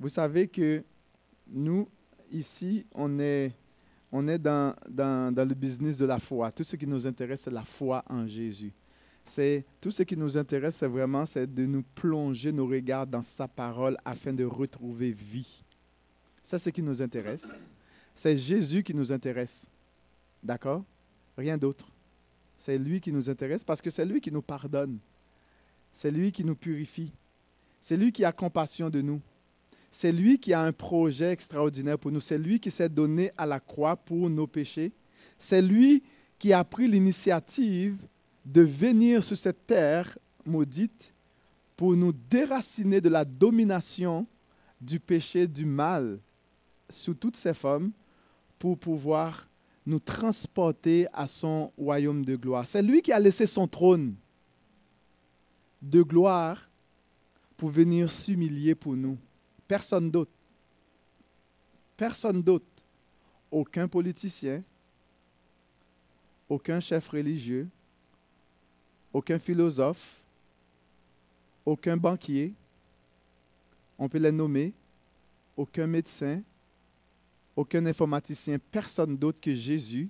Vous savez que nous, ici, on est, on est dans, dans, le business de la foi. Tout ce qui nous intéresse, c'est la foi en Jésus. C'est tout ce qui nous intéresse, c'est vraiment de nous plonger nos regards dans sa parole afin de retrouver vie. Ça, c'est ce qui nous intéresse. C'est Jésus qui nous intéresse. D'accord? Rien d'autre. C'est lui qui nous intéresse parce que c'est lui qui nous pardonne. C'est lui qui nous purifie. C'est lui qui a compassion de nous. C'est lui qui a un projet extraordinaire pour nous. C'est lui qui s'est donné à la croix pour nos péchés. C'est lui qui a pris l'initiative de venir sur cette terre maudite pour nous déraciner de la domination du péché, du mal, sous toutes ses formes, pour pouvoir nous transporter à son royaume de gloire. C'est lui qui a laissé son trône de gloire pour venir s'humilier pour nous. Personne d'autre. Personne d'autre. Aucun politicien, aucun chef religieux, aucun philosophe, aucun banquier, on peut les nommer, aucun médecin, aucun informaticien, personne d'autre que Jésus,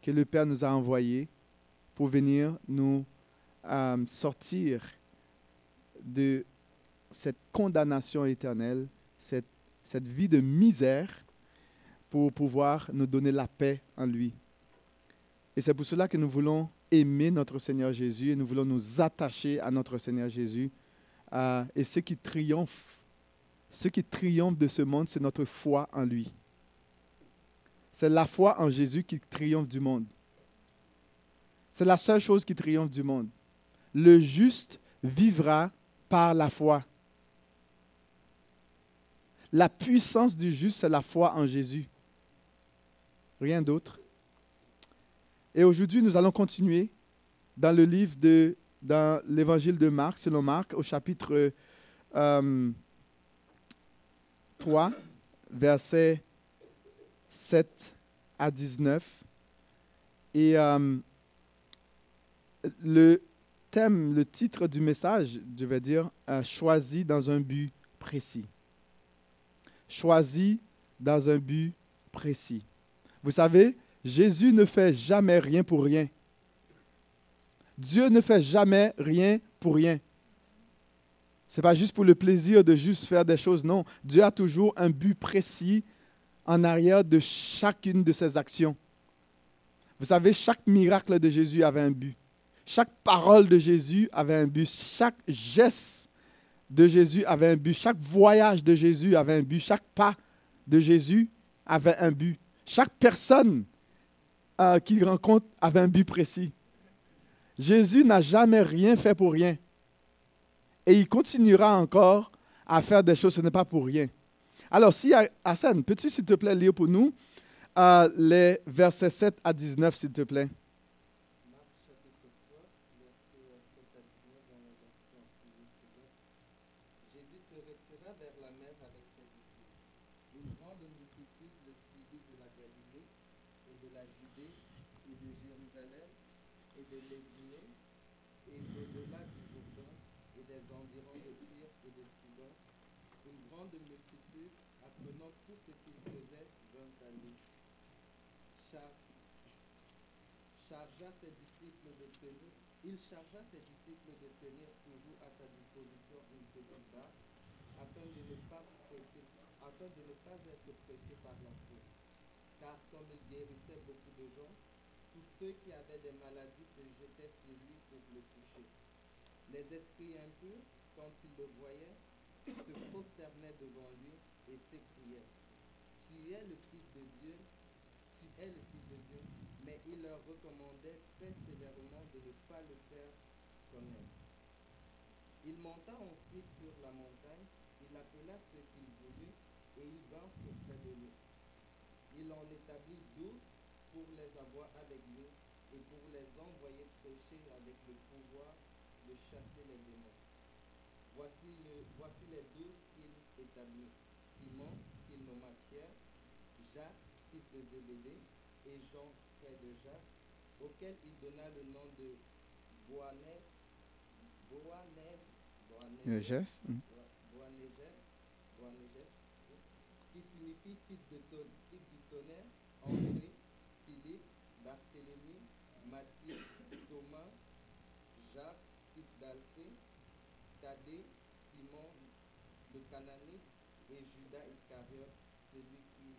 que le Père nous a envoyé pour venir nous euh, sortir de cette condamnation éternelle, cette, cette vie de misère, pour pouvoir nous donner la paix en lui. Et c'est pour cela que nous voulons aimer notre Seigneur Jésus et nous voulons nous attacher à notre Seigneur Jésus. Euh, et ce qui triomphe ce qui triomphe de ce monde, c'est notre foi en lui. C'est la foi en Jésus qui triomphe du monde. C'est la seule chose qui triomphe du monde. Le juste vivra par la foi. La puissance du juste, c'est la foi en Jésus. Rien d'autre. Et aujourd'hui, nous allons continuer dans le livre de, dans l'évangile de Marc, selon Marc, au chapitre euh, 3, versets 7 à 19. Et euh, le thème, le titre du message, je vais dire, euh, choisi dans un but précis. Choisi dans un but précis. Vous savez, Jésus ne fait jamais rien pour rien. Dieu ne fait jamais rien pour rien. Ce n'est pas juste pour le plaisir de juste faire des choses, non. Dieu a toujours un but précis en arrière de chacune de ses actions. Vous savez, chaque miracle de Jésus avait un but. Chaque parole de Jésus avait un but. Chaque geste de Jésus avait un but. Chaque voyage de Jésus avait un but. Chaque pas de Jésus avait un but. Chaque personne euh, qu'il rencontre avait un but précis. Jésus n'a jamais rien fait pour rien. Et il continuera encore à faire des choses, ce n'est pas pour rien. Alors, si Hassan, peux-tu s'il te plaît lire pour nous euh, les versets 7 à 19, s'il te plaît? Il chargea ses disciples de tenir toujours à sa disposition une petite barque afin de ne pas, afin de ne pas être pressés par la foule. Car comme il guérissait beaucoup de gens, tous ceux qui avaient des maladies se jetaient sur lui pour le toucher. Les esprits impurs, quand ils le voyaient, se prosternaient devant lui et s'écriaient, Tu es le Fils de Dieu, tu es le Fils de Dieu mais il leur recommandait très sévèrement de ne pas le faire connaître. Il monta ensuite sur la montagne, il appela ceux qu'il voulut, et il vint auprès de lui. Il en établit douze pour les avoir avec lui et pour les envoyer prêcher avec le pouvoir de chasser les démons. Voici les douze qu'il établit. Simon, qu'il nomma Pierre, Jacques, fils de Zébédée, et Jean, de Jacques, auquel il donna le nom de Boanerges, Boanerges, Boanerges, Boanerges, qui signifie fils, de ton- fils du tonnerre, André, Philippe, Barthélemy, Matthieu, Thomas, Jacques, fils d'Alphée, Thaddée, Simon, le Cananite, et Judas Iscariote, celui qui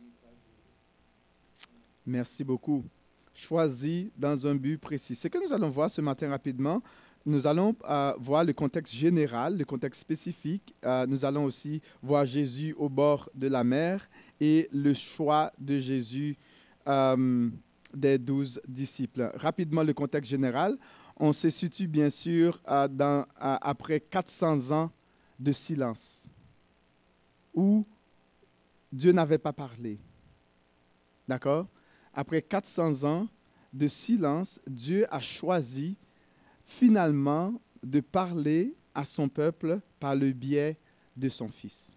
livra Jésus. Merci beaucoup. Choisi dans un but précis. Ce que nous allons voir ce matin rapidement, nous allons euh, voir le contexte général, le contexte spécifique. Euh, nous allons aussi voir Jésus au bord de la mer et le choix de Jésus euh, des douze disciples. Rapidement, le contexte général. On se situe bien sûr après 400 ans de silence où Dieu n'avait pas parlé. D'accord? Après 400 ans de silence, Dieu a choisi finalement de parler à son peuple par le biais de son Fils.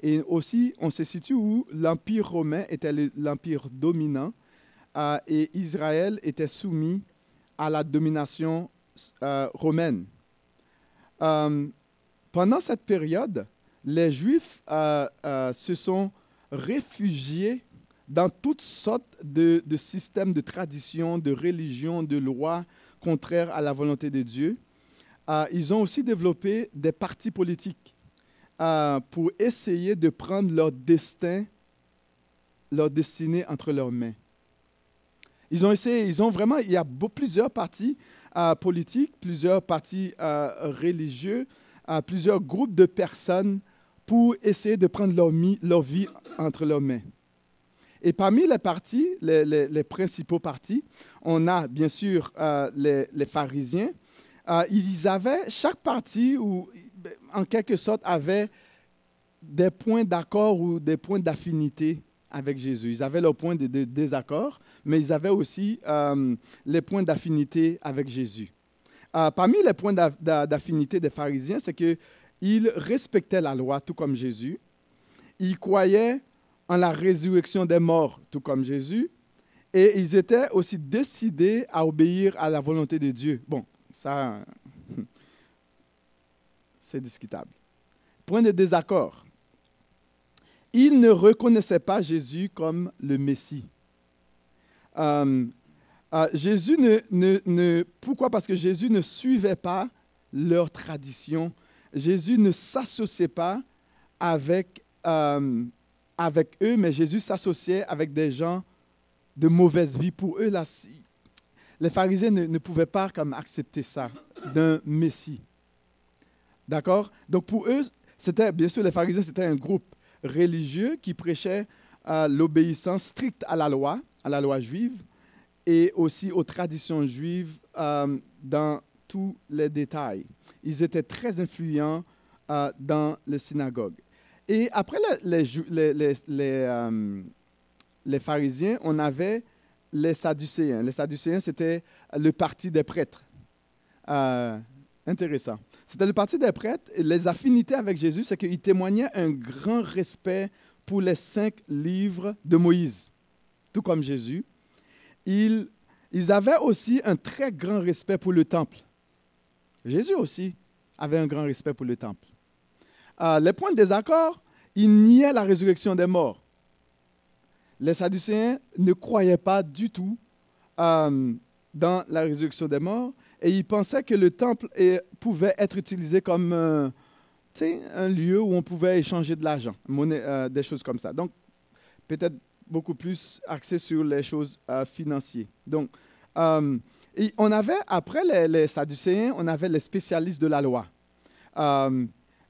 Et aussi, on se situe où l'Empire romain était le- l'empire dominant euh, et Israël était soumis à la domination euh, romaine. Euh, pendant cette période, les Juifs se sont réfugiés dans toutes sortes de, systèmes de traditions, de religions, de lois contraires à la volonté de Dieu. Euh, ils ont aussi développé des partis politiques euh, pour essayer de prendre leur destin, leur destinée entre leurs mains. Ils ont essayé, ils ont vraiment, il y a plusieurs partis euh, politiques, plusieurs partis religieux, plusieurs groupes de personnes pour essayer de prendre leur vie entre leurs mains. Et parmi les partis, les, principaux partis, on a bien sûr euh, les, pharisiens. Euh, ils avaient, chaque parti, ou, en quelque sorte, avait des points d'accord ou des points d'affinité avec Jésus. Ils avaient leurs points de, désaccord, mais ils avaient aussi euh, les points d'affinité avec Jésus. Parmi les points d'a- d'a- d'affinité des pharisiens, c'est qu'ils respectaient la loi, tout comme Jésus. Ils croyaient en la résurrection des morts, tout comme Jésus. Et ils étaient aussi décidés à obéir à la volonté de Dieu. Bon, ça, c'est discutable. Point de désaccord. Ils ne reconnaissaient pas Jésus comme le Messie. Euh, euh, Jésus ne, pourquoi? Parce que Jésus ne suivait pas leur tradition. Jésus ne s'associait pas avec, euh, avec eux, mais Jésus s'associait avec des gens de mauvaise vie. Pour eux, là, les pharisiens ne, ne pouvaient pas comme accepter ça d'un Messie. D'accord? Donc pour eux, c'était, bien sûr, les pharisiens, c'était un groupe religieux qui prêchait euh, l'obéissance stricte à la loi, à la loi juive, et aussi aux traditions juives euh, dans tous les détails. Ils étaient très influents euh, dans les synagogues. Et après les, les, les- euh, les pharisiens, on avait les sadducéens. Les sadducéens, c'était le parti des prêtres. Euh, intéressant. C'était le parti des prêtres. Les affinités avec Jésus, c'est qu'ils témoignaient un grand respect pour les cinq livres de Moïse, tout comme Jésus. Ils, ils avaient aussi un très grand respect pour le temple. Jésus aussi avait un grand respect pour le temple. Euh, les points de désaccord, ils niaient la résurrection des morts. Les Sadducéens ne croyaient pas du tout euh, dans la résurrection des morts et ils pensaient que le temple pouvait être utilisé comme euh, un lieu où on pouvait échanger de l'argent, euh, des choses comme ça. Donc, peut-être beaucoup plus axé sur les choses financières. Donc, on avait, après les, les Sadducéens, on avait les spécialistes de la loi.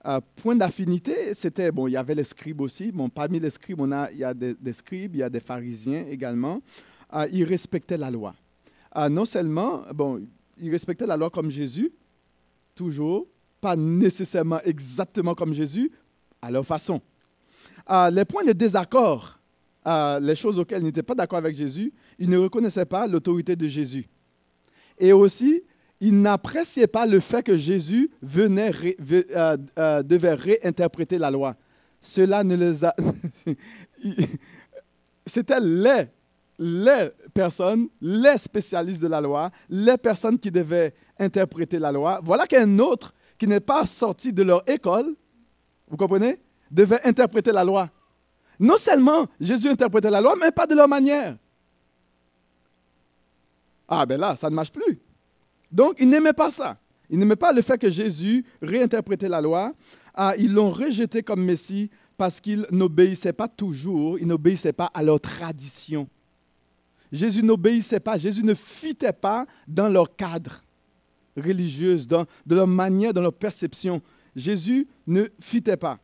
Euh, point d'affinité, c'était, bon, il y avait les scribes aussi. Bon, parmi les scribes, on a, il y a des, scribes, il y a des pharisiens également. Euh, ils respectaient la loi. Euh, non seulement, bon, ils respectaient la loi comme Jésus, toujours, pas nécessairement exactement comme Jésus, à leur façon. Les points de désaccord, les choses auxquelles ils n'étaient pas d'accord avec Jésus, ils ne reconnaissaient pas l'autorité de Jésus. Et aussi, ils n'appréciaient pas le fait que Jésus euh, euh, devait réinterpréter la loi. Cela ne les a... C'était les, les personnes, les spécialistes de la loi, les personnes qui devaient interpréter la loi. Voilà qu'un autre qui n'est pas sorti de leur école vous comprenez, devaient interpréter la loi. Non seulement Jésus interprétait la loi, mais pas de leur manière. Ah ben là, ça ne marche plus. Donc, ils n'aimaient pas ça. Ils n'aimaient pas le fait que Jésus réinterprétait la loi. Ah, ils l'ont rejeté comme Messie parce qu'ils n'obéissaient pas toujours, ils n'obéissaient pas à leur tradition. Jésus n'obéissait pas, Jésus ne fitait pas dans leur cadre religieux, dans, de leur manière, dans leur perception. Jésus ne fitait pas.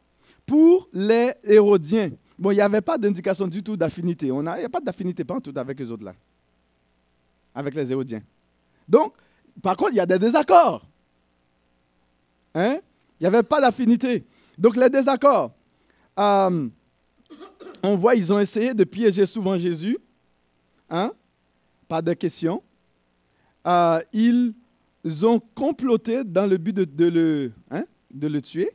Pour les Hérodiens, bon, il n'y avait pas d'indication du tout d'affinité. Il n'y a pas d'affinité, pas en tout avec les autres là, avec les Hérodiens. Donc, par contre, il y a des désaccords. Hein? Il n'y avait pas d'affinité. Donc, les désaccords. Euh, on voit, ils ont essayé de piéger souvent Jésus. Hein? Pas de question. Euh, ils ont comploté dans le but de, le, hein, le tuer.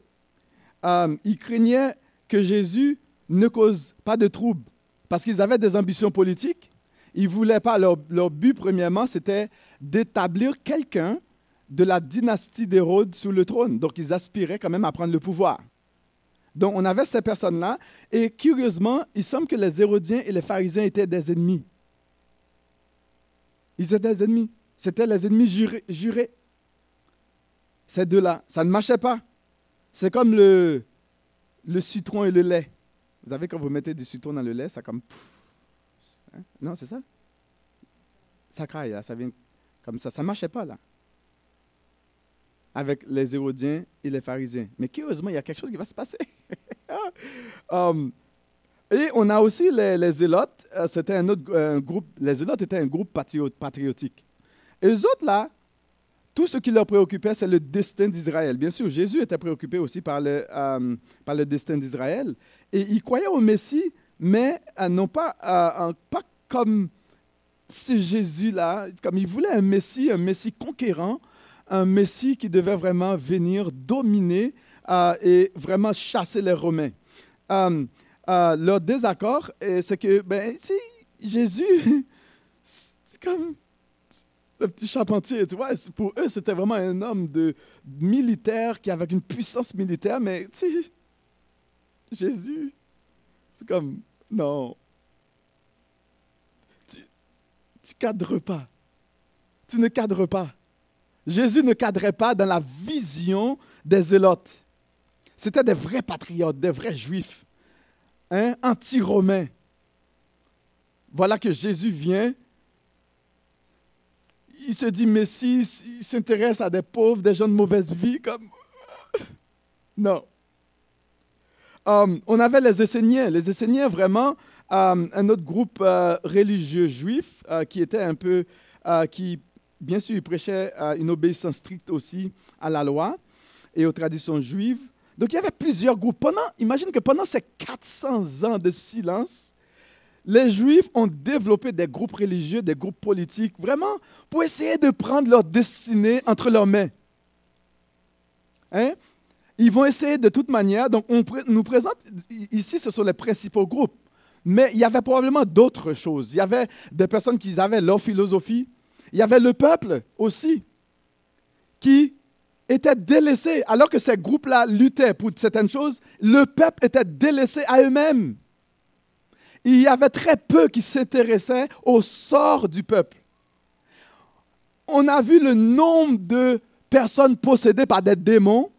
Euh, ils craignaient que Jésus ne cause pas de troubles parce qu'ils avaient des ambitions politiques. Ils voulaient pas, leur, but premièrement, c'était d'établir quelqu'un de la dynastie d'Hérode sous le trône. Donc ils aspiraient quand même à prendre le pouvoir. Donc on avait ces personnes-là et curieusement, il semble que les Hérodiens et les pharisiens étaient des ennemis. Ils étaient des ennemis. C'était les ennemis jurés. Ces deux-là, ça ne marchait pas. C'est comme le, le citron et le lait. Vous savez, quand vous mettez du citron dans le lait, ça comme... Hein? Non, c'est ça Ça craille, ça vient comme ça. Ça ne marchait pas, là. Avec les Hérodiens et les pharisiens. Mais curieusement, il y a quelque chose qui va se passer. um, et on a aussi les, les zélotes. Euh, c'était un autre groupe. Les zélotes étaient un groupe patriotique. Et eux autres, là, tout ce qui leur préoccupait, c'est le destin d'Israël. Bien sûr, Jésus était préoccupé aussi par le, euh, par le destin d'Israël. Et ils croyaient au Messie, mais euh, non pas, pas comme ce Jésus-là. Comme ils voulaient un Messie, un Messie conquérant, un Messie qui devait vraiment venir dominer et vraiment chasser les Romains. Euh, leur désaccord, c'est que, ben, si Jésus, c'est comme le petit charpentier, tu vois, pour eux, c'était vraiment un homme de militaire qui avait une puissance militaire, mais tu sais, Jésus, c'est comme, non, tu ne cadres pas. Tu ne cadres pas. Jésus ne cadrait pas dans la vision des zélotes. C'était des vrais patriotes, des vrais juifs hein, anti-romain. Voilà que Jésus vient. Il se dit Messie, il s'intéresse à des pauvres, des gens de mauvaise vie. Comme... Non. Um, on avait les Esséniens. Les Esséniens, vraiment, um, un autre groupe euh, religieux juif euh, qui était un peu, euh, qui, bien sûr, prêchait une obéissance stricte aussi à la loi et aux traditions juives. Donc il y avait plusieurs groupes. Pendant, imagine que pendant ces 400 ans de silence, les Juifs ont développé des groupes religieux, des groupes politiques, vraiment pour essayer de prendre leur destinée entre leurs mains. Hein? Ils vont essayer de toute manière. Donc on nous présente, ici ce sont les principaux groupes. Mais il y avait probablement d'autres choses. Il y avait des personnes qui avaient leur philosophie. Il y avait le peuple aussi, qui étaient délaissés. Alors que ces groupes-là luttaient pour certaines choses, le peuple était délaissé à eux-mêmes. Il y avait très peu qui s'intéressaient au sort du peuple. On a vu le nombre de personnes possédées par des démons,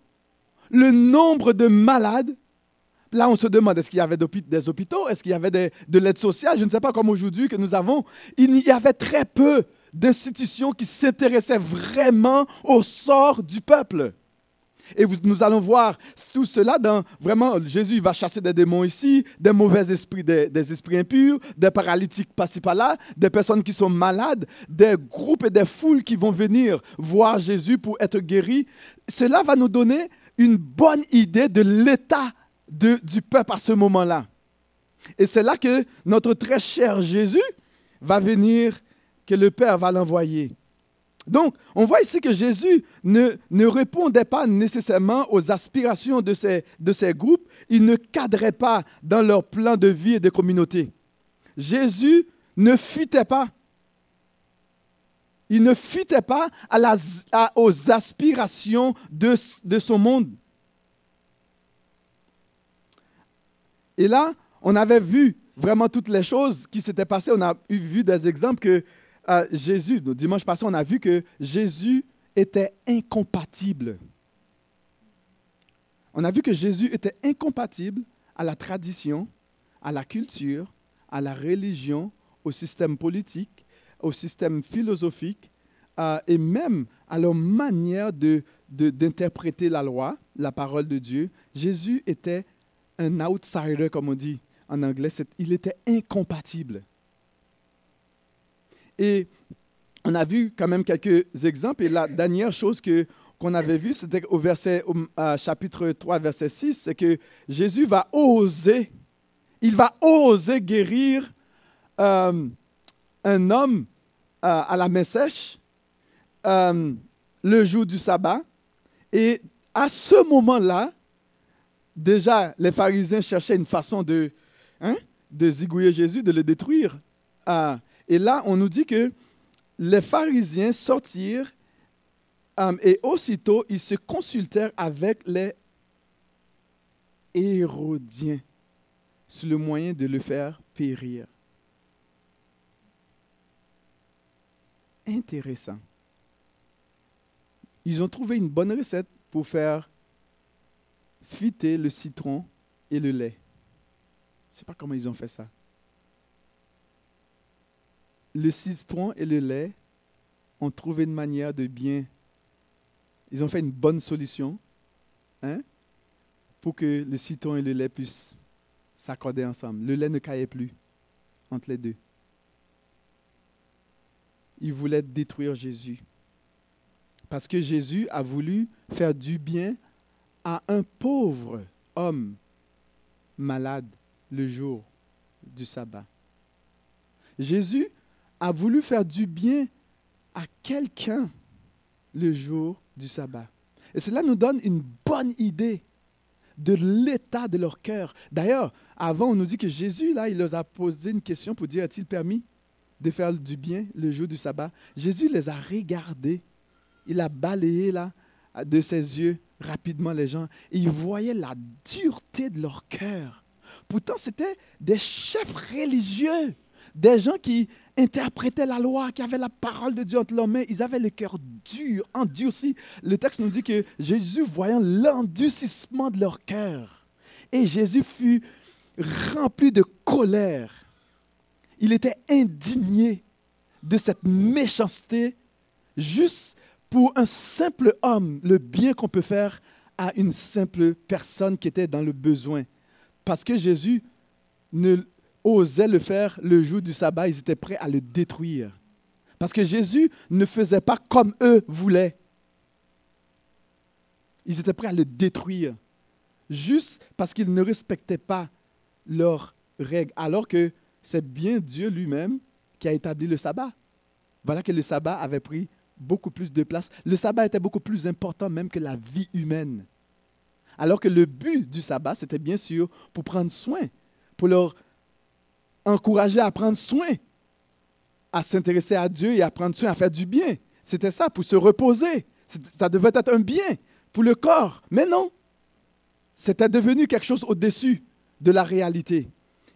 le nombre de malades. Là, on se demande, est-ce qu'il y avait des hôpitaux? Est-ce qu'il y avait de l'aide sociale? Je ne sais pas comme aujourd'hui que nous avons. Il y avait très peu d'institutions qui s'intéressaient vraiment au sort du peuple. Et nous allons voir tout cela dans vraiment, Jésus va chasser des démons ici, des mauvais esprits, des, esprits impurs, des paralytiques par-ci par-là, des personnes qui sont malades, des groupes et des foules qui vont venir voir Jésus pour être guéris. Cela va nous donner une bonne idée de l'état du peuple à ce moment-là. Et c'est là que notre très cher Jésus va venir que le Père va l'envoyer. Donc, on voit ici que Jésus ne, ne, répondait pas nécessairement aux aspirations de ces, de ces groupes, il ne cadrait pas dans leur plan de vie et de communauté. Jésus ne fuitait pas. Il ne fuitait pas aux aspirations de, de son monde. Et là, on avait vu vraiment toutes les choses qui s'étaient passées. On a vu des exemples que euh, Jésus, le dimanche passé, on a vu que Jésus était incompatible. On a vu que Jésus était incompatible à la tradition, à la culture, à la religion, au système politique, au système philosophique euh, et même à leur manière de, d'interpréter la loi, la parole de Dieu. Jésus était un outsider, comme on dit en anglais. Il était incompatible. Et on a vu quand même quelques exemples. Et la dernière chose que, qu'on avait vue, c'était au verset, chapitre 3, verset 6, c'est que Jésus va oser, il va oser guérir euh, un homme euh, à la main sèche euh, le jour du sabbat. Et à ce moment-là, déjà, les pharisiens cherchaient une façon de, hein, de zigouiller Jésus, de le détruire. et là, on nous dit que les pharisiens sortirent et aussitôt ils se consultèrent avec les Hérodiens sur le moyen de le faire périr. Intéressant. Ils ont trouvé une bonne recette pour faire fuiter le citron et le lait. Je ne sais pas comment ils ont fait ça. Le citron et le lait ont trouvé une manière de bien. Ils ont fait une bonne solution hein, pour que le citron et le lait puissent s'accorder ensemble. Le lait ne caillait plus entre les deux. Ils voulaient détruire Jésus. Parce que Jésus a voulu faire du bien à un pauvre homme malade le jour du sabbat. Jésus a voulu faire du bien à quelqu'un le jour du sabbat. Et cela nous donne une bonne idée de l'état de leur cœur. D'ailleurs, avant, on nous dit que Jésus, là, il leur a posé une question pour dire, a-t-il permis de faire du bien le jour du sabbat Jésus les a regardés il a balayé là de ses yeux rapidement les gens et il voyait la dureté de leur cœur. Pourtant, c'était des chefs religieux, des gens qui interprétaient la loi, qui avaient la parole de Dieu entre leurs mains. Ils avaient le cœur dur, endurci. Le texte nous dit que Jésus, voyant l'endurcissement de leur cœur, et Jésus fut rempli de colère. Il était indigné de cette méchanceté juste pour un simple homme, le bien qu'on peut faire à une simple personne qui était dans le besoin. Parce que Jésus ne osait le faire le jour du sabbat, ils étaient prêts à le détruire. Parce que Jésus ne faisait pas comme eux voulaient. Ils étaient prêts à le détruire, juste parce qu'ils ne respectaient pas leurs règles, alors que c'est bien Dieu lui-même qui a établi le sabbat. Voilà que le sabbat avait pris beaucoup plus de place. Le sabbat était beaucoup plus important même que la vie humaine. Alors que le but du sabbat, c'était bien sûr pour prendre soin, pour leur encourager à prendre soin, à s'intéresser à Dieu et à prendre soin, à faire du bien. C'était ça, pour se reposer. Ça devait être un bien pour le corps. Mais non, c'était devenu quelque chose au-dessus de la réalité.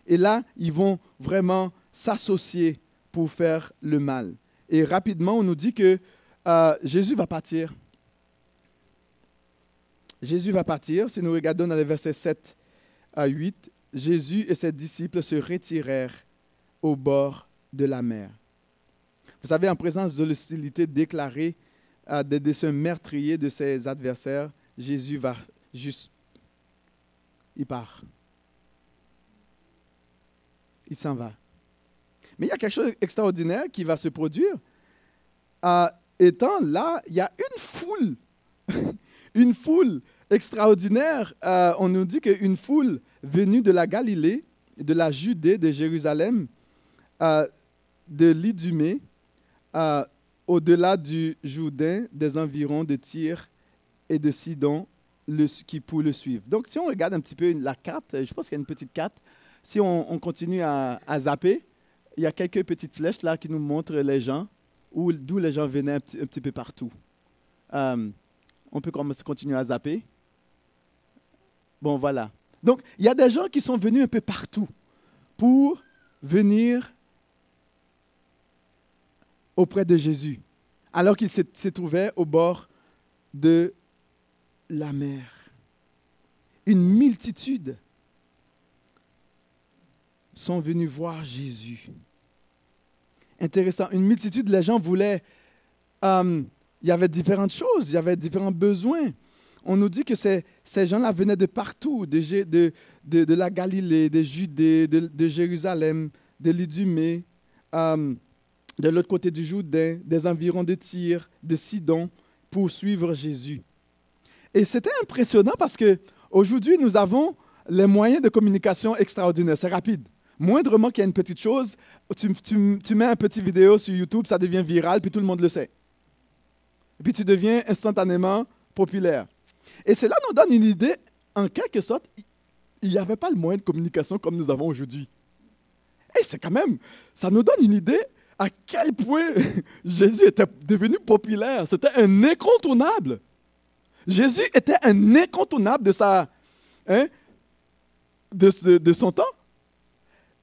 Et là, ils vont vraiment s'associer pour faire le mal. Et rapidement, on nous dit que euh, Jésus va partir. Jésus va partir. Si nous regardons dans les versets 7 à 8, Jésus et ses disciples se retirèrent au bord de la mer. Vous savez, en présence de l'hostilité déclarée, euh, des dessins meurtriers de ses adversaires, Jésus va juste... Il part. Il s'en va. Mais il y a quelque chose d'extraordinaire qui va se produire. Euh, étant là, il y a une foule, une foule extraordinaire. Euh, on nous dit qu'une foule venue de la Galilée, de la Judée, de Jérusalem, euh, de l'Idumée, au-delà du Jourdain, des environs de Tyr et de Sidon, qui pour le suivre. Donc, si on regarde un petit peu la carte, je pense qu'il y a une petite carte. Si on, continue à, zapper, il y a quelques petites flèches là qui nous montrent les gens, d'où les gens venaient un petit, peu partout. Euh, on peut continuer à zapper. Bon, voilà. Donc, il y a des gens qui sont venus un peu partout pour venir auprès de Jésus, alors qu'il se trouvait au bord de la mer. Une multitude sont venus voir Jésus. Intéressant. Une multitude, les gens voulaient... euh, il y avait différentes choses, il y avait différents besoins. On nous dit que ces, ces gens-là venaient de partout, de, de, de, la Galilée, de Judée, de, de Jérusalem, de l'Idumée, euh, de l'autre côté du Jourdain, des environs de Tyr, de Sidon, pour suivre Jésus. Et c'était impressionnant parce que aujourd'hui, nous avons les moyens de communication extraordinaires. C'est rapide. Moindrement qu'il y a une petite chose, tu, mets un petit vidéo sur YouTube, ça devient viral, puis tout le monde le sait. Et puis tu deviens instantanément populaire. Et cela nous donne une idée, en quelque sorte, il n'y avait pas le moyen de communication comme nous avons aujourd'hui. Et c'est quand même, ça nous donne une idée à quel point Jésus était devenu populaire. C'était un incontournable. Jésus était un incontournable de, sa, hein, de son temps.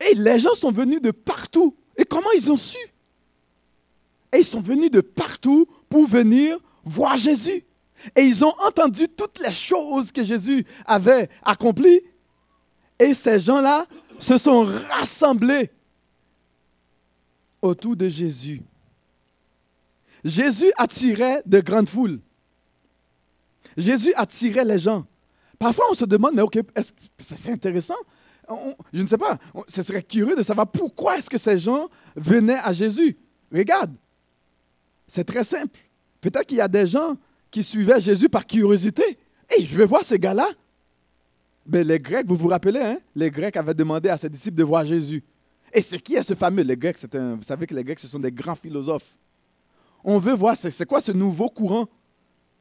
Et les gens sont venus de partout. Et comment ils ont su? Et ils sont venus de partout pour venir voir Jésus. Et ils ont entendu toutes les choses que Jésus avait accomplies. Et ces gens-là se sont rassemblés autour de Jésus. Jésus attirait de grandes foules. Jésus attirait les gens. Parfois, on se demande, mais OK, c'est c'est intéressant? Je ne sais pas, ce serait curieux de savoir pourquoi est-ce que ces gens venaient à Jésus. Regarde, c'est très simple. Peut-être qu'il y a des gens qui suivaient Jésus par curiosité. Hey, je vais voir ces gars-là. Ben, les Grecs, vous vous rappelez, hein? les Grecs avaient demandé à ses disciples de voir Jésus. Et c'est qui est ce fameux Les Grecs, vous savez que les Grecs, ce sont des grands philosophes. On veut voir, c'est quoi ce nouveau courant?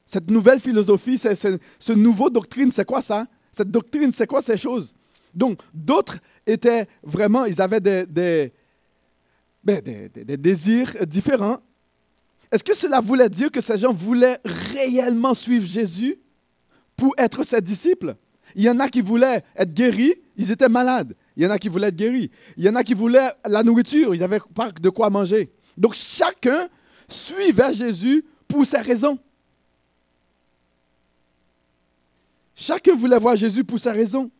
Cette nouvelle philosophie, c'est- ce nouveau doctrine, c'est quoi ça? Cette doctrine, c'est quoi ces choses? Donc, d'autres étaient vraiment, ils avaient ben, des désirs différents. Est-ce que cela voulait dire que ces gens voulaient réellement suivre Jésus pour être ses disciples? Il y en a qui voulaient être guéris, ils étaient malades. Il y en a qui voulaient être guéris. Il y en a qui voulaient la nourriture, ils n'avaient pas de quoi manger. Donc chacun suivait Jésus pour ses raisons. Chacun voulait voir Jésus pour sa raison.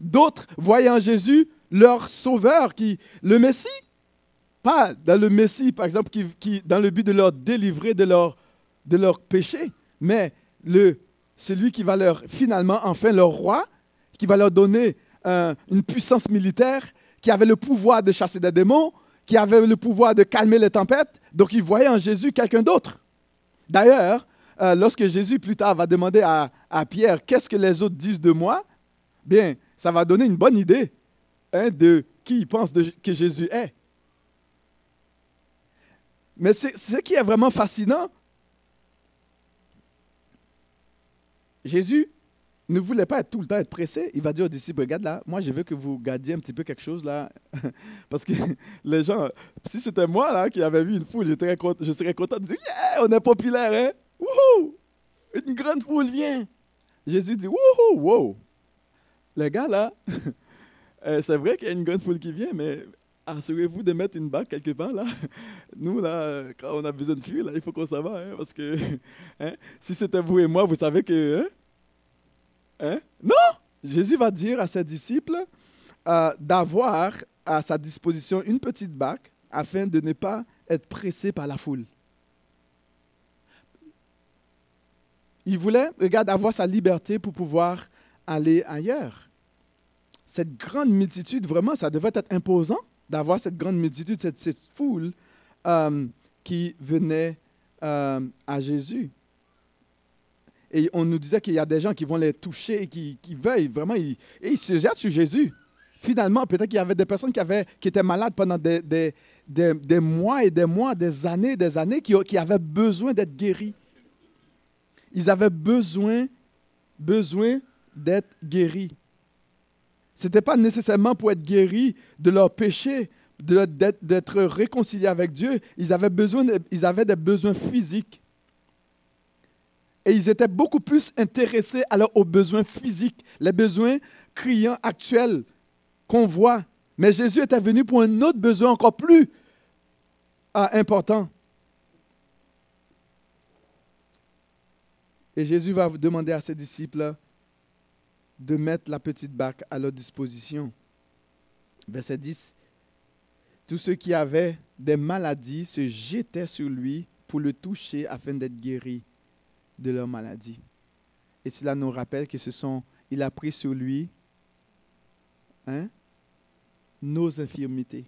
D'autres voyaient en Jésus leur sauveur, qui, le Messie. Pas dans le Messie, par exemple, qui, dans le but de leur délivrer de leur, de péché, mais le, celui qui va leur, finalement, enfin, leur roi, qui va leur donner euh, une puissance militaire, qui avait le pouvoir de chasser des démons, qui avait le pouvoir de calmer les tempêtes. Donc, ils voyaient en Jésus quelqu'un d'autre. D'ailleurs, euh, lorsque Jésus plus tard va demander à, à Pierre qu'est-ce que les autres disent de moi, bien, ça va donner une bonne idée hein, de qui il pense que Jésus est. Mais c'est- ce qui est vraiment fascinant, Jésus ne voulait pas être tout le temps être pressé. Il va dire aux disciples, regarde là, moi je veux que vous gardiez un petit peu quelque chose là. Parce que les gens, si c'était moi là qui avait vu une foule, je serais content, je serais content de dire, yeah, on est populaire, hein? Wouhou! Une grande foule vient. Jésus dit, wouhou, wow! Les gars là, euh, c'est vrai qu'il y a une grande foule qui vient, mais assurez-vous de mettre une bague quelque part là. Nous là, quand on a besoin de fuir, là, il faut qu'on s'en va, hein, parce que hein, si c'était vous et moi, vous savez que... hein, Hein? Non! Jésus va dire à ses disciples euh, d'avoir à sa disposition une petite barque afin de ne pas être pressé par la foule. Il voulait, regarde, avoir sa liberté pour pouvoir aller ailleurs. Cette grande multitude, vraiment, ça devait être imposant d'avoir cette grande multitude, cette, foule euh, qui venait euh, à Jésus. Et on nous disait qu'il y a des gens qui vont les toucher, qui, qui veulent vraiment, ils, et ils se jettent sur Jésus. Finalement, peut-être qu'il y avait des personnes qui, avaient, qui étaient malades pendant des, des, des, mois et des mois, des années, des années, qui, qui avaient besoin d'être guéris. Ils avaient besoin, besoin d'être guéris. Ce n'était pas nécessairement pour être guéris de leurs péchés, de- d'être réconciliés avec Dieu. Ils avaient, besoin, des besoins physiques. et ils étaient beaucoup plus intéressés alors aux besoins physiques, les besoins criants actuels qu'on voit. Mais Jésus était venu pour un autre besoin encore plus ah, important. Et Jésus va demander à ses disciples de mettre la petite barque à leur disposition. Verset 10. Tous ceux qui avaient des maladies se jetaient sur lui pour le toucher afin d'être guéris de leur maladie. Et cela nous rappelle que ce sont, il a pris sur lui hein, nos infirmités.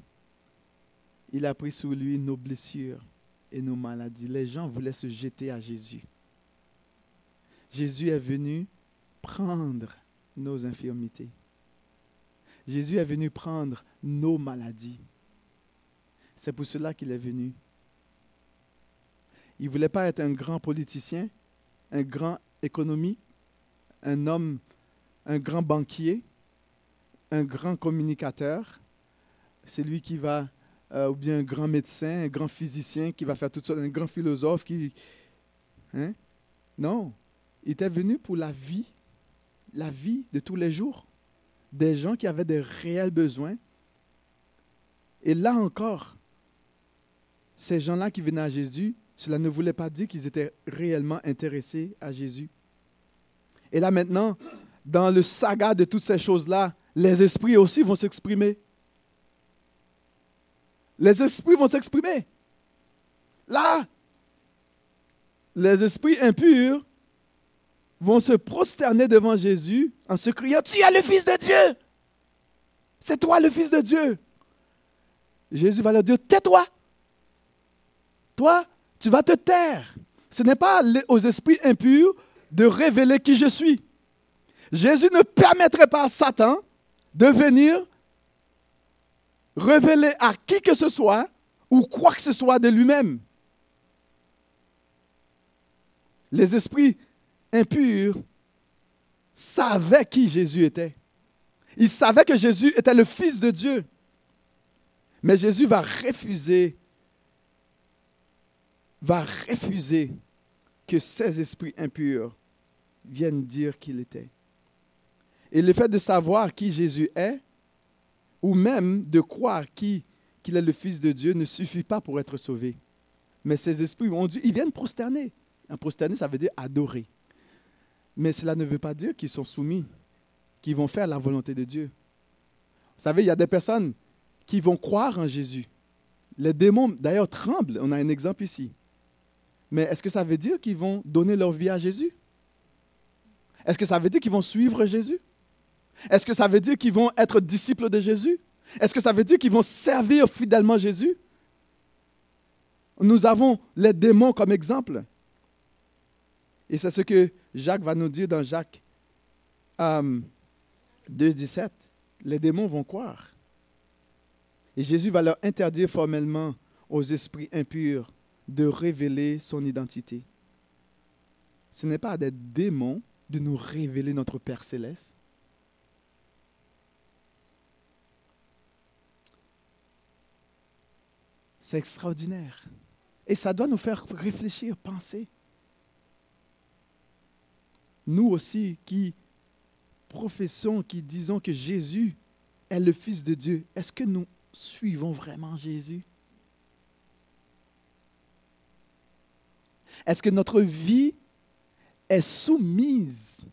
Il a pris sur lui nos blessures et nos maladies. Les gens voulaient se jeter à Jésus. Jésus est venu prendre nos infirmités. Jésus est venu prendre nos maladies. C'est pour cela qu'il est venu. Il ne voulait pas être un grand politicien, un grand économique, un homme, un grand banquier, un grand communicateur. C'est lui qui va, euh, ou bien un grand médecin, un grand physicien qui va faire toutes sortes, un grand philosophe qui... Hein? Non, il était venu pour la vie, la vie de tous les jours. Des gens qui avaient des réels besoins. Et là encore, ces gens-là qui venaient à Jésus, cela ne voulait pas dire qu'ils étaient réellement intéressés à Jésus. Et là maintenant, dans le saga de toutes ces choses-là, les esprits aussi vont s'exprimer. Les esprits vont s'exprimer. Là, les esprits impurs vont se prosterner devant Jésus en se criant, tu es le Fils de Dieu. C'est toi le Fils de Dieu. Jésus va leur dire, tais-toi. Toi, tu vas te taire. Ce n'est pas aux esprits impurs de révéler qui je suis. Jésus ne permettrait pas à Satan de venir révéler à qui que ce soit ou quoi que ce soit de lui-même. Les esprits impurs savaient qui Jésus était. Ils savaient que Jésus était le Fils de Dieu. Mais Jésus va refuser, va refuser que ces esprits impurs viennent dire qu'il était. Et le fait de savoir qui Jésus est, ou même de croire qu'il est le Fils de Dieu, ne suffit pas pour être sauvé. Mais ces esprits ont dit, ils viennent prosterner. Un prosterner, ça veut dire adorer. Mais cela ne veut pas dire qu'ils sont soumis, qu'ils vont faire la volonté de Dieu. Vous savez, il y a des personnes qui vont croire en Jésus. Les démons, d'ailleurs, tremblent. On a un exemple ici. Mais est-ce que ça veut dire qu'ils vont donner leur vie à Jésus? Est-ce que ça veut dire qu'ils vont suivre Jésus? Est-ce que ça veut dire qu'ils vont être disciples de Jésus? Est-ce que ça veut dire qu'ils vont servir fidèlement Jésus? Nous avons les démons comme exemple. Et c'est ce que Jacques va nous dire dans Jacques 2, 2,17. Les démons vont croire. Et Jésus va leur interdire formellement aux esprits impurs de révéler son identité. Ce n'est pas à des démons de nous révéler notre Père céleste. C'est extraordinaire. Et ça doit nous faire réfléchir, penser nous aussi qui professons, qui disons que Jésus est le Fils de Dieu, est-ce que nous suivons vraiment Jésus? Est-ce que notre vie est soumise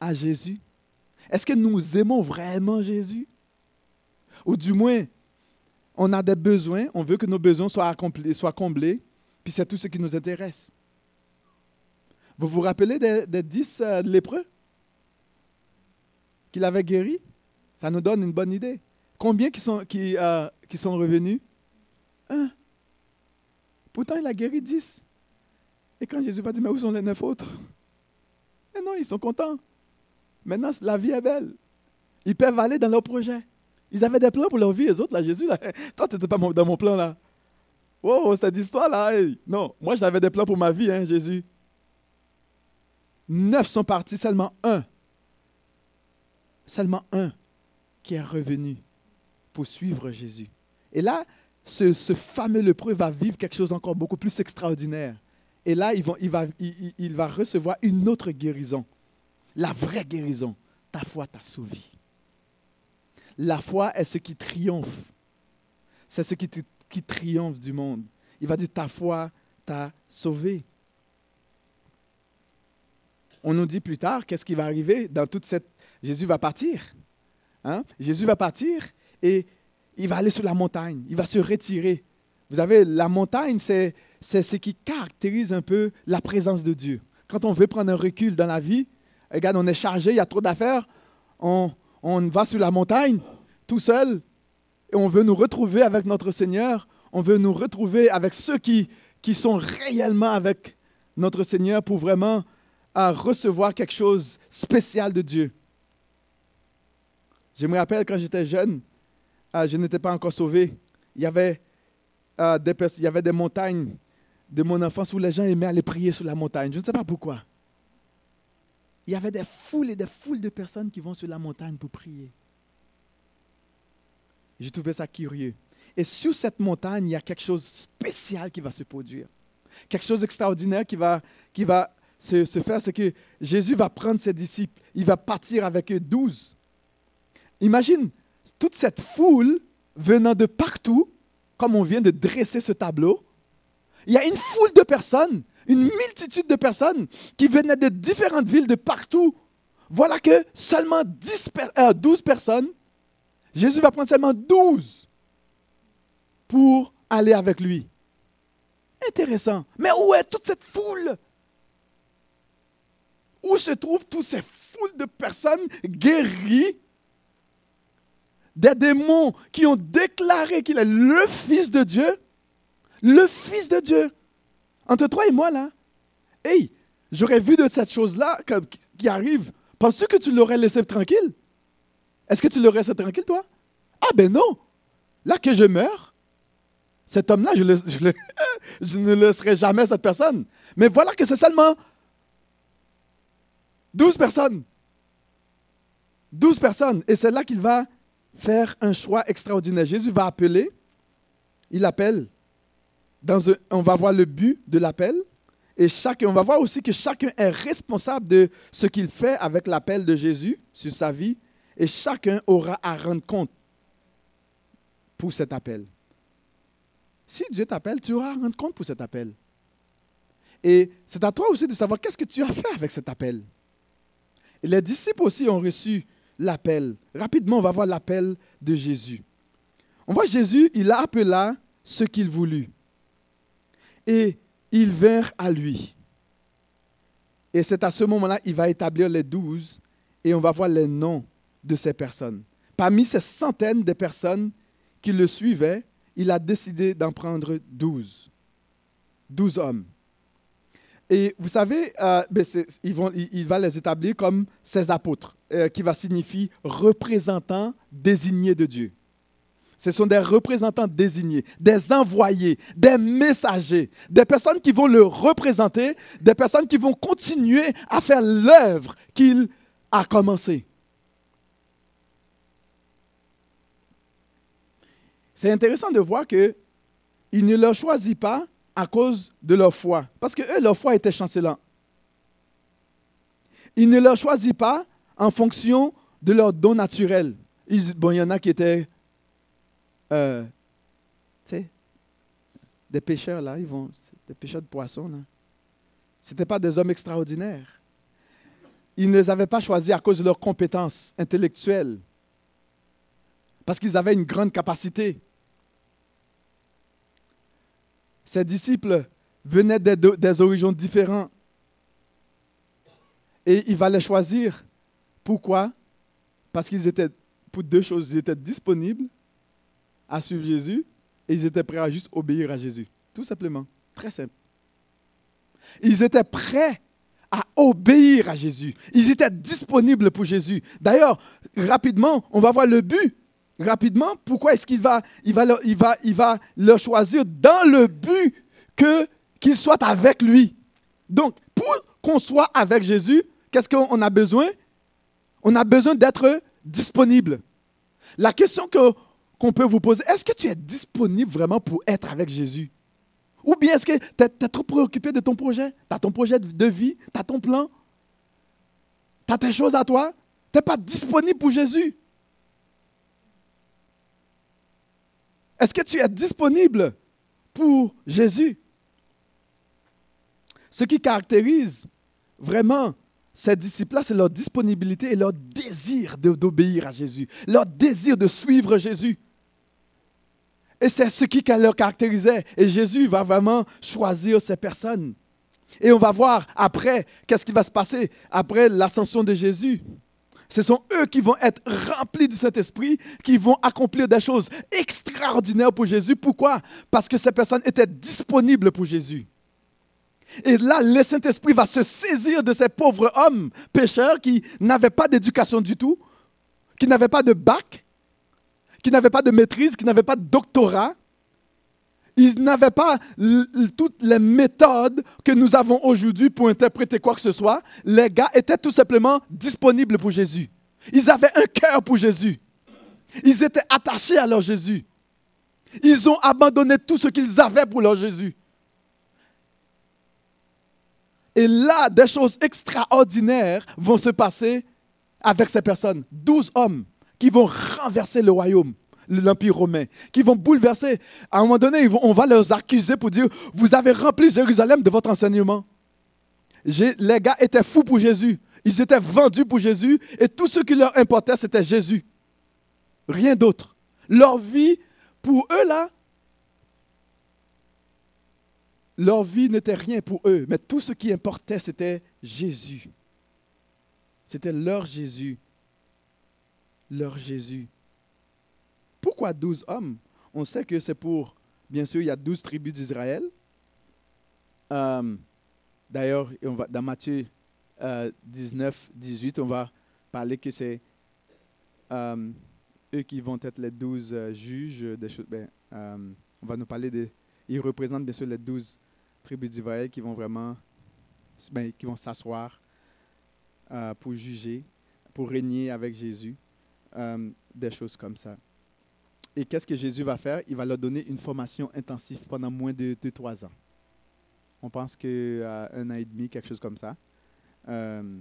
à Jésus? Est-ce que nous aimons vraiment Jésus? Ou du moins, on a des besoins, on veut que nos besoins soient, accomplis, soient comblés, puis c'est tout ce qui nous intéresse. Vous vous rappelez des, dix euh, lépreux qu'il avait guéris? Ça nous donne une bonne idée. Combien qui sont, qui, euh, qui sont revenus? Un. Pourtant, il a guéri dix. Et quand Jésus va dire, mais où sont les neuf autres? Et non, ils sont contents. Maintenant, la vie est belle. Ils peuvent aller dans leur projet. Ils avaient des plans pour leur vie, les autres, là, Jésus, là. Toi, tu n'étais pas dans mon plan, là. Wow, cette histoire-là, non, moi, j'avais des plans pour ma vie, hein, Jésus. Neuf sont partis, seulement un. Seulement un qui est revenu pour suivre Jésus. Et là, ce, fameux lépreux va vivre quelque chose encore beaucoup plus extraordinaire. Et là, il va, recevoir une autre guérison. La vraie guérison. Ta foi t'a sauvé. La foi est ce qui triomphe. C'est ce qui, qui triomphe du monde. Il va dire, ta foi t'a sauvé. On nous dit plus tard, qu'est-ce qui va arriver dans toute cette... Jésus va partir. Hein? Jésus va partir et il va aller sur la montagne. Il va se retirer. Vous savez, la montagne, c'est, ce qui caractérise un peu la présence de Dieu. Quand on veut prendre un recul dans la vie, regarde, on est chargé, il y a trop d'affaires, on, on va sur la montagne tout seul et on veut nous retrouver avec notre Seigneur. On veut nous retrouver avec ceux qui, qui sont réellement avec notre Seigneur pour vraiment euh, recevoir quelque chose spécial de Dieu. Je me rappelle quand j'étais jeune, euh, je n'étais pas encore sauvé. Il y avait, euh, des, il y avait des montagnes de mon enfance où les gens aimaient aller prier sur la montagne. Je ne sais pas pourquoi. Il y avait des foules et des foules de personnes qui vont sur la montagne pour prier. J'ai trouvé ça curieux. Et sur cette montagne, il y a quelque chose de spécial qui va se produire. Quelque chose d'extraordinaire qui va, qui va se, se faire, c'est que Jésus va prendre ses disciples, il va partir avec eux douze. Imagine toute cette foule venant de partout, comme on vient de dresser ce tableau. Il y a une foule de personnes, une multitude de personnes qui venaient de différentes villes de partout. Voilà que seulement 10 per- euh, 12 personnes, Jésus va prendre seulement 12 pour aller avec lui. Intéressant. Mais où est toute cette foule? Où se trouvent toutes ces foules de personnes guéries des démons qui ont déclaré qu'il est le Fils de Dieu Le Fils de Dieu. Entre toi et moi, là, hey, j'aurais vu de cette chose-là qui arrive. Penses-tu que tu l'aurais laissé tranquille? Est-ce que tu l'aurais laissé tranquille, toi? Ah ben non Là que je meurs, cet homme-là, je, je ne laisserai jamais cette personne. Mais voilà que c'est seulement 12 personnes. 12 personnes. Et c'est là qu'il va faire un choix extraordinaire. Jésus va appeler. Il appelle. On va voir le but de l'appel. Et chacun, on va voir aussi que chacun est responsable de ce qu'il fait avec l'appel de Jésus sur sa vie. Et chacun aura à rendre compte pour cet appel. Si Dieu t'appelle, tu auras à rendre compte pour cet appel. Et c'est à toi aussi de savoir qu'est-ce que tu as fait avec cet appel. Les disciples aussi ont reçu l'appel. Rapidement, on va voir l'appel de Jésus. On voit Jésus, il appela ce qu'il voulut. Et ils vinrent à lui. Et c'est à ce moment-là, il va établir les douze et on va voir les noms de ces personnes. Parmi ces centaines de personnes qui le suivaient, il a décidé d'en prendre douze. Douze hommes. Et vous savez, euh, ben, il va les établir comme ses apôtres, euh, qui va signifier représentants désignés de Dieu. Ce sont des représentants désignés, des envoyés, des messagers, des personnes qui vont le représenter, des personnes qui vont continuer à faire l'œuvre qu'il a commencée. C'est intéressant de voir que il ne leur choisit pas à cause de leur foi, parce que eux, leur foi était chancelante. Il ne leur choisit pas en fonction de leur don naturel. Bon, il y en a qui étaient euh, des pêcheurs, là, ils vont, des pêcheurs de poissons, là. Ce pas des hommes extraordinaires. Ils ne les avaient pas choisis à cause de leurs compétences intellectuelles, parce qu'ils avaient une grande capacité. Ces disciples venaient des, horizons différents. Et il va les choisir. Pourquoi? Parce qu'ils étaient, pour deux choses, ils étaient disponibles à suivre Jésus et ils étaient prêts à juste obéir à Jésus. Tout simplement. Très simple. Ils étaient prêts à obéir à Jésus. Ils étaient disponibles pour Jésus. D'ailleurs, rapidement, on va voir le but. Rapidement, pourquoi est-ce qu'il va, il va, le, il va, il va le choisir dans le but que, qu'il soit avec lui? Donc, pour qu'on soit avec Jésus, qu'est-ce qu'on a besoin? On a besoin d'être disponible. La question que, qu'on peut vous poser, est-ce que tu es disponible vraiment pour être avec Jésus? Ou bien est-ce que tu es, trop préoccupé de ton projet? Tu as ton projet de vie, tu as ton plan, tu as tes choses à toi, tu n'es pas disponible pour Jésus? Est-ce que tu es disponible pour Jésus? Ce qui caractérise vraiment ces disciples-là, c'est leur disponibilité et leur désir d'obéir à Jésus, leur désir de suivre Jésus. Et c'est ce qui leur caractérisait. Et Jésus va vraiment choisir ces personnes. Et on va voir après, qu'est-ce qui va se passer après l'ascension de Jésus. Ce sont eux qui vont être remplis du Saint-Esprit, qui vont accomplir des choses extraordinaires pour Jésus. Pourquoi? Parce que ces personnes étaient disponibles pour Jésus. Et là, le Saint-Esprit va se saisir de ces pauvres hommes pécheurs qui n'avaient pas d'éducation du tout, qui n'avaient pas de bac, qui n'avaient pas de maîtrise, qui n'avaient pas de doctorat. Ils n'avaient pas toutes les méthodes que nous avons aujourd'hui pour interpréter quoi que ce soit. Les gars étaient tout simplement disponibles pour Jésus. Ils avaient un cœur pour Jésus. Ils étaient attachés à leur Jésus. Ils ont abandonné tout ce qu'ils avaient pour leur Jésus. Et là, des choses extraordinaires vont se passer avec ces personnes. Douze hommes qui vont renverser le royaume, l'Empire romain, qui vont bouleverser. À un moment donné, on va les accuser pour dire, vous avez rempli Jérusalem de votre enseignement. Les gars étaient fous pour Jésus. Ils étaient vendus pour Jésus et tout ce qui leur importait, c'était Jésus. Rien d'autre. Leur vie, pour eux là, leur vie n'était rien pour eux, mais tout ce qui importait, c'était Jésus. C'était leur Jésus leur Jésus. Pourquoi douze hommes? On sait que c'est pour, bien sûr, il y a douze tribus d'Israël. Euh, d'ailleurs, dans Matthieu 19, euh, 18, on va parler que c'est euh, eux qui vont être les douze juges des choses. Ben, on va nous parler de. Ils représentent bien sûr les douze tribus d'Israël qui vont vraiment, ben, qui vont s'asseoir pour juger, pour régner avec Jésus. Euh, des choses comme ça. Et qu'est-ce que Jésus va faire? Il va leur donner une formation intensive pendant moins de, trois ans. On pense qu'à euh, un an et demi, quelque chose comme ça. Euh,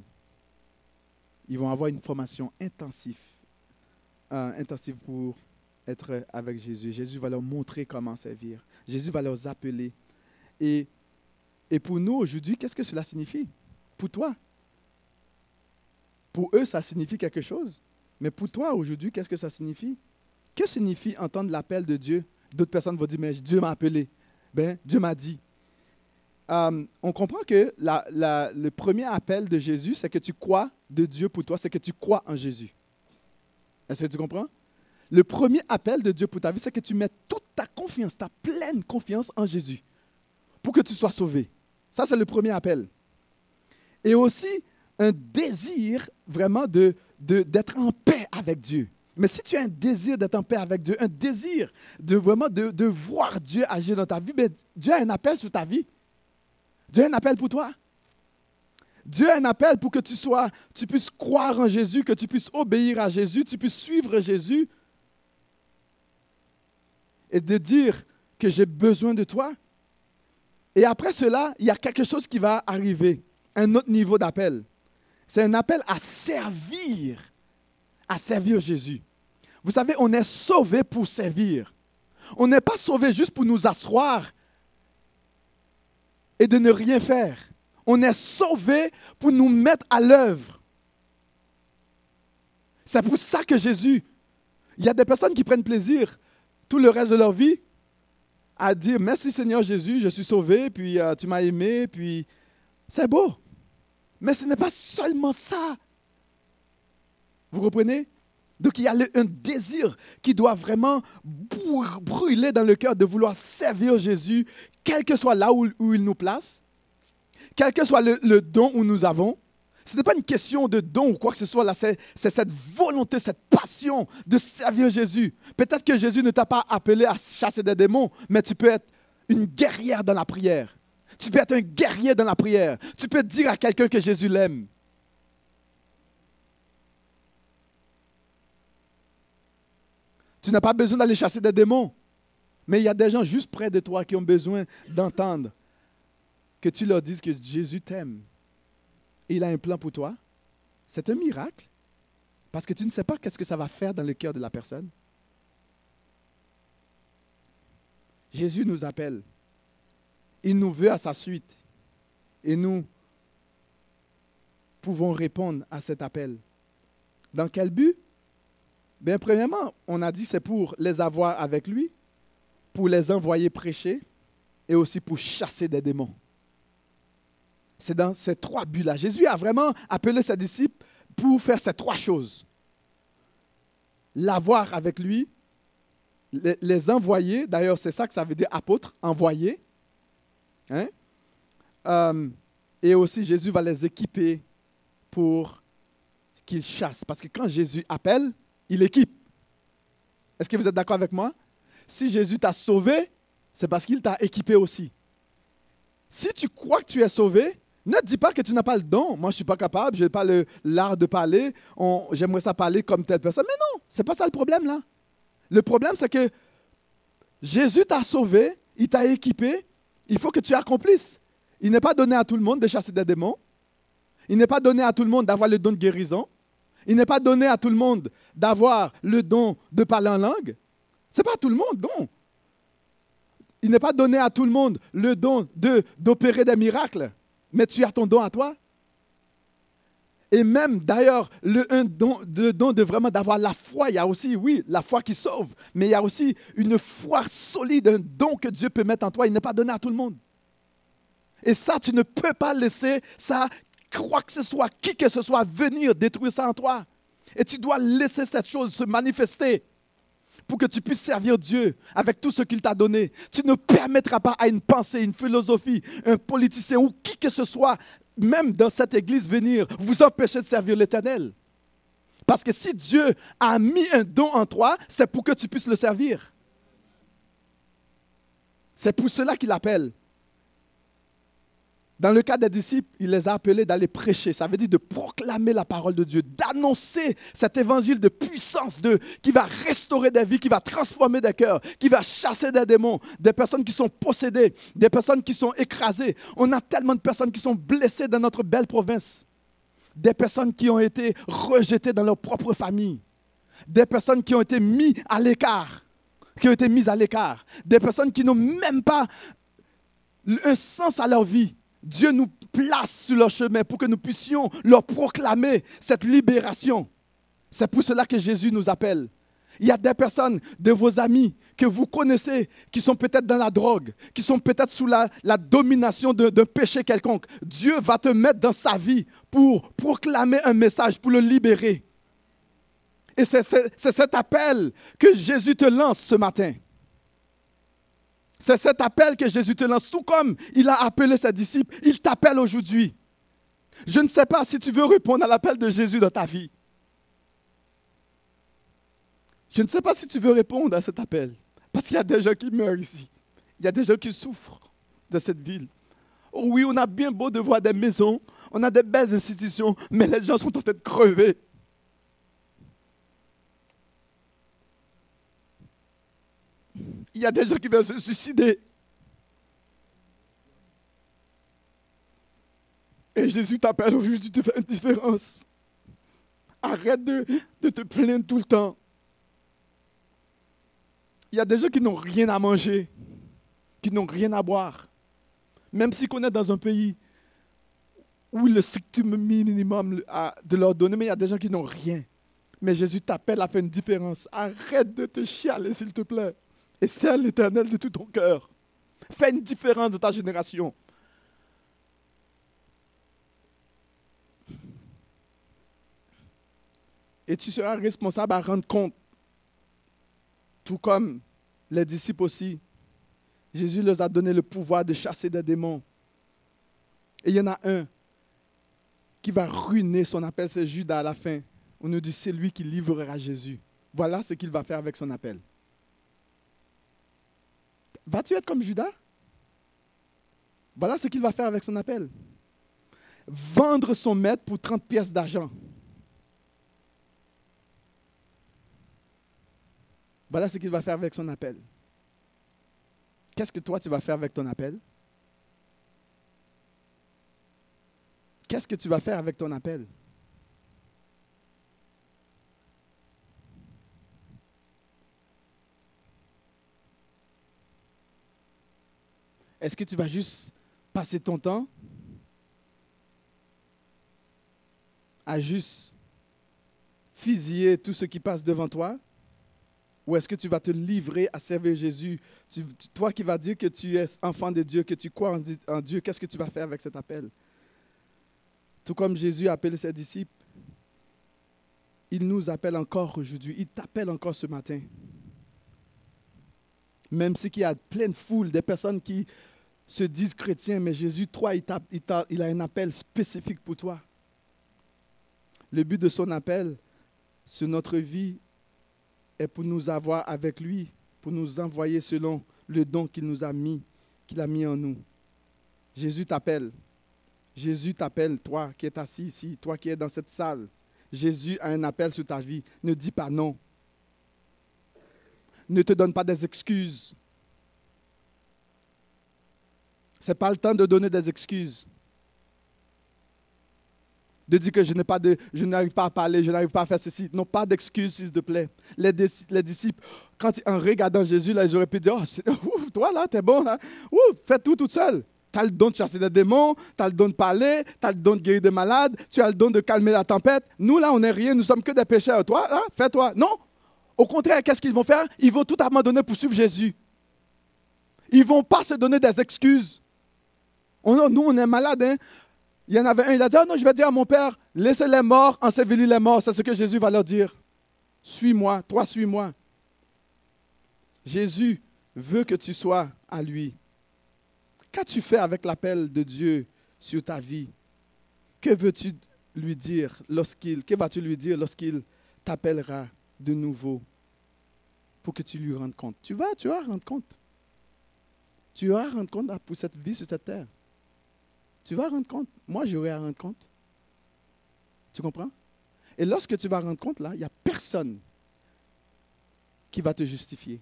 ils vont avoir une formation intensive, intensive pour être avec Jésus. Jésus va leur montrer comment servir. Jésus va leur appeler. Et, et pour nous aujourd'hui, qu'est-ce que cela signifie? Pour toi Pour eux, ça signifie quelque chose. Mais pour toi, aujourd'hui, qu'est-ce que ça signifie? Que signifie entendre l'appel de Dieu? D'autres personnes vont dire, mais Dieu m'a appelé. Ben, Dieu m'a dit. Euh, on comprend que le premier appel de Jésus, c'est que tu crois de Dieu pour toi, c'est que tu crois en Jésus. Est-ce que tu comprends? Le premier appel de Dieu pour ta vie, c'est que tu mets toute ta confiance, ta pleine confiance en Jésus pour que tu sois sauvé. Ça, c'est le premier appel. Et aussi un désir vraiment de, d'être en paix avec Dieu. Mais si tu as un désir d'être en paix avec Dieu, un désir de vraiment de, voir Dieu agir dans ta vie, ben, Dieu a un appel sur ta vie. Dieu a un appel pour toi. Dieu a un appel pour que tu sois, tu puisses croire en Jésus, que tu puisses obéir à Jésus, tu puisses suivre Jésus et de dire que j'ai besoin de toi. Et après cela, il y a quelque chose qui va arriver, un autre niveau d'appel. C'est un appel à servir, à servir Jésus. Vous savez, on est sauvé pour servir. On n'est pas sauvé juste pour nous asseoir et de ne rien faire. On est sauvé pour nous mettre à l'œuvre. C'est pour ça que Jésus, il y a des personnes qui prennent plaisir tout le reste de leur vie à dire merci Seigneur Jésus, je suis sauvé, puis euh, tu m'as aimé, puis c'est beau. Mais ce n'est pas seulement ça. Vous comprenez? Donc il y a un désir qui doit vraiment brûler dans le cœur de vouloir servir Jésus, quel que soit là où, il nous place, quel que soit le, don où nous avons. Ce n'est pas une question de don ou quoi que ce soit là, c'est cette volonté, cette passion de servir Jésus. Peut-être que Jésus ne t'a pas appelé à chasser des démons, mais tu peux être une guerrière dans la prière. Tu peux être un guerrier dans la prière. Tu peux dire à quelqu'un que Jésus l'aime. Tu n'as pas besoin d'aller chasser des démons. Mais il y a des gens juste près de toi qui ont besoin d'entendre que tu leur dises que Jésus t'aime. Il a un plan pour toi. C'est un miracle. Parce que tu ne sais pas qu'est-ce que ça va faire dans le cœur de la personne. Jésus nous appelle. Il nous veut à sa suite. Et nous pouvons répondre à cet appel. Dans quel but? Bien, premièrement, on a dit c'est pour les avoir avec lui, pour les envoyer prêcher et aussi pour chasser des démons. C'est dans ces trois buts-là. Jésus a vraiment appelé ses disciples pour faire ces trois choses. L'avoir avec lui, les, envoyer, d'ailleurs c'est ça que ça veut dire apôtre, envoyer. Hein? Euh, et aussi Jésus va les équiper pour qu'ils chassent. Parce que quand Jésus appelle, il équipe. Est-ce que vous êtes d'accord avec moi? Si Jésus t'a sauvé, c'est parce qu'il t'a équipé aussi. Si tu crois que tu es sauvé, ne dis pas que tu n'as pas le don. Moi, je ne suis pas capable, je n'ai pas l'art de parler. J'aimerais ça parler comme telle personne. Mais non, ce n'est pas ça le problème là. Le problème, c'est que Jésus t'a sauvé, il t'a équipé, il faut que tu accomplisses. Il n'est pas donné à tout le monde de chasser des démons. Il n'est pas donné à tout le monde d'avoir le don de guérison. Il n'est pas donné à tout le monde d'avoir le don de parler en langue. Ce n'est pas à tout le monde, non. Il n'est pas donné à tout le monde le don d'opérer des miracles, mais tu as ton don à toi. Et même d'ailleurs, le don, don de vraiment d'avoir la foi, il y a aussi, oui, la foi qui sauve, mais il y a aussi une foi solide, un don que Dieu peut mettre en toi. Il n'est pas donné à tout le monde. Et ça, tu ne peux pas laisser ça crois que ce soit, qui que ce soit, venir détruire ça en toi. Et tu dois laisser cette chose se manifester pour que tu puisses servir Dieu avec tout ce qu'il t'a donné. Tu ne permettras pas à une pensée, une philosophie, un politicien ou qui que ce soit, même dans cette église, venir vous empêcher de servir l'Éternel. Parce que si Dieu a mis un don en toi, c'est pour que tu puisses le servir. C'est pour cela qu'il appelle. Dans le cas des disciples, il les a appelés d'aller prêcher. Ça veut dire de proclamer la parole de Dieu, d'annoncer cet évangile de puissance de, qui va restaurer des vies, qui va transformer des cœurs, qui va chasser des démons, des personnes qui sont possédées, des personnes qui sont écrasées. On a tellement de personnes qui sont blessées dans notre belle province. Des personnes qui ont été rejetées dans leur propre famille. Des personnes qui ont été mises à l'écart. Qui ont été mises à l'écart. Des personnes qui n'ont même pas un sens à leur vie Dieu nous place sur leur chemin pour que nous puissions leur proclamer cette libération. C'est pour cela que Jésus nous appelle. Il y a des personnes de vos amis que vous connaissez qui sont peut-être dans la drogue, qui sont peut-être sous la, domination d'un péché quelconque. Dieu va te mettre dans sa vie pour proclamer un message, pour le libérer. Et c'est cet appel que Jésus te lance ce matin. C'est cet appel que Jésus te lance, tout comme il a appelé ses disciples, il t'appelle aujourd'hui. Je ne sais pas si tu veux répondre à l'appel de Jésus dans ta vie. Je ne sais pas si tu veux répondre à cet appel. Parce qu'il y a des gens qui meurent ici. Il y a des gens qui souffrent de cette ville. Oui, on a bien beau de voir des maisons, on a des belles institutions, mais les gens sont en train de crever. Il y a des gens qui veulent se suicider. Et Jésus t'appelle aujourd'hui de faire une différence. Arrête de, te plaindre tout le temps. Il y a des gens qui n'ont rien à manger, qui n'ont rien à boire. Même si on est dans un pays où le strict minimum de leur donner, mais il y a des gens qui n'ont rien. Mais Jésus t'appelle à faire une différence. Arrête de te chialer, s'il te plaît et sers l'Éternel de tout ton cœur. Fais une différence de ta génération. Et tu seras responsable à rendre compte, tout comme les disciples aussi. Jésus leur a donné le pouvoir de chasser des démons. Et il y en a un qui va ruiner son appel, c'est Judas à la fin. On nous dit c'est lui qui livrera Jésus. Voilà ce qu'il va faire avec son appel. Vas-tu être comme Judas? Voilà ce qu'il va faire avec son appel. Vendre son maître pour 30 pièces d'argent. Voilà ce qu'il va faire avec son appel. Qu'est-ce que toi tu vas faire avec ton appel? Qu'est-ce que tu vas faire avec ton appel? Est-ce que tu vas juste passer ton temps à juste fusiller tout ce qui passe devant toi? Ou est-ce que tu vas te livrer à servir Jésus? Toi qui vas dire que tu es enfant de Dieu, que tu crois en, Di- en Dieu, qu'est-ce que tu vas faire avec cet appel? Tout comme Jésus a appelé ses disciples, il nous appelle encore aujourd'hui, il t'appelle encore ce matin. Même si il y a plein de foule, des personnes qui se disent chrétiens, mais Jésus, toi, il, t'a- il a un appel spécifique pour toi. Le but de son appel sur notre vie est pour nous avoir avec lui, pour nous envoyer selon le don qu'il nous a mis, qu'il a mis en nous. Jésus t'appelle. Jésus t'appelle, toi qui es assis ici, toi qui es dans cette salle. Jésus a un appel sur ta vie. Ne dis pas non. Ne te donne pas des excuses. Ce n'est pas le temps de donner des excuses. De dire que je n'ai pas de, je n'arrive pas à parler, je n'arrive pas à faire ceci. Non, pas d'excuses, s'il te plaît. Les, dis- les disciples, quand en regardant Jésus, là, ils auraient pu dire, oh, ouf, toi là, t'es bon fais tout toute seule. Tu as le don de chasser des démons, tu as le don de parler, tu as le don de guérir des malades, tu as le don de calmer la tempête. Nous là, on n'est rien, nous sommes que des pécheurs. Toi, là, fais-toi. Non. Au contraire, qu'est-ce qu'ils vont faire? Ils vont tout abandonner pour suivre Jésus. Ils ne vont pas se donner des excuses. Nous, on est malades. Hein? Il y en avait un, il a dit, ah non, je vais dire à mon père, laissez les morts, ensevelis les morts. C'est ce que Jésus va leur dire. Suis-moi, toi suis-moi. Jésus veut que tu sois à lui. Qu'as-tu fait avec l'appel de Dieu sur ta vie? Que veux-tu lui dire lorsqu'il, que vas-tu lui dire lorsqu'il t'appellera? De nouveau pour que tu lui rendes compte Tu vas, tu vas rendre compte. Tu vas rendre compte pour cette vie sur cette terre. Tu vas rendre compte. Moi, j'aurai à rendre compte. Tu comprends? Et lorsque tu vas rendre compte, là, il n'y a personne qui va te justifier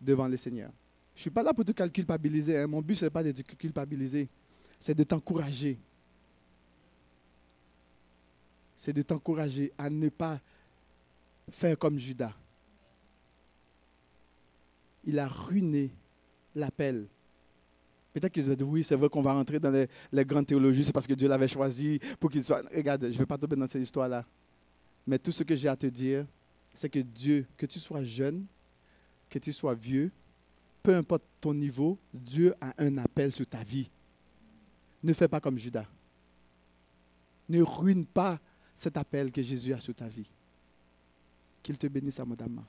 devant le Seigneur. Je ne suis pas là pour te culpabiliser. hein. Mon but, ce n'est pas de te culpabiliser. C'est de t'encourager. C'est de t'encourager à ne pas faire comme Judas. Il a ruiné l'appel. Peut-être qu'ils ont dit, oui, c'est vrai qu'on va rentrer dans les, les grandes théologies, c'est parce que Dieu l'avait choisi pour qu'il soit... Regarde, je ne vais pas tomber dans cette histoire-là. Mais tout ce que j'ai à te dire, c'est que Dieu, que tu sois jeune, que tu sois vieux, peu importe ton niveau, Dieu a un appel sur ta vie. Ne fais pas comme Judas. Ne ruine pas cet appel que Jésus a sur ta vie. Qu'il te bénisse abondamment.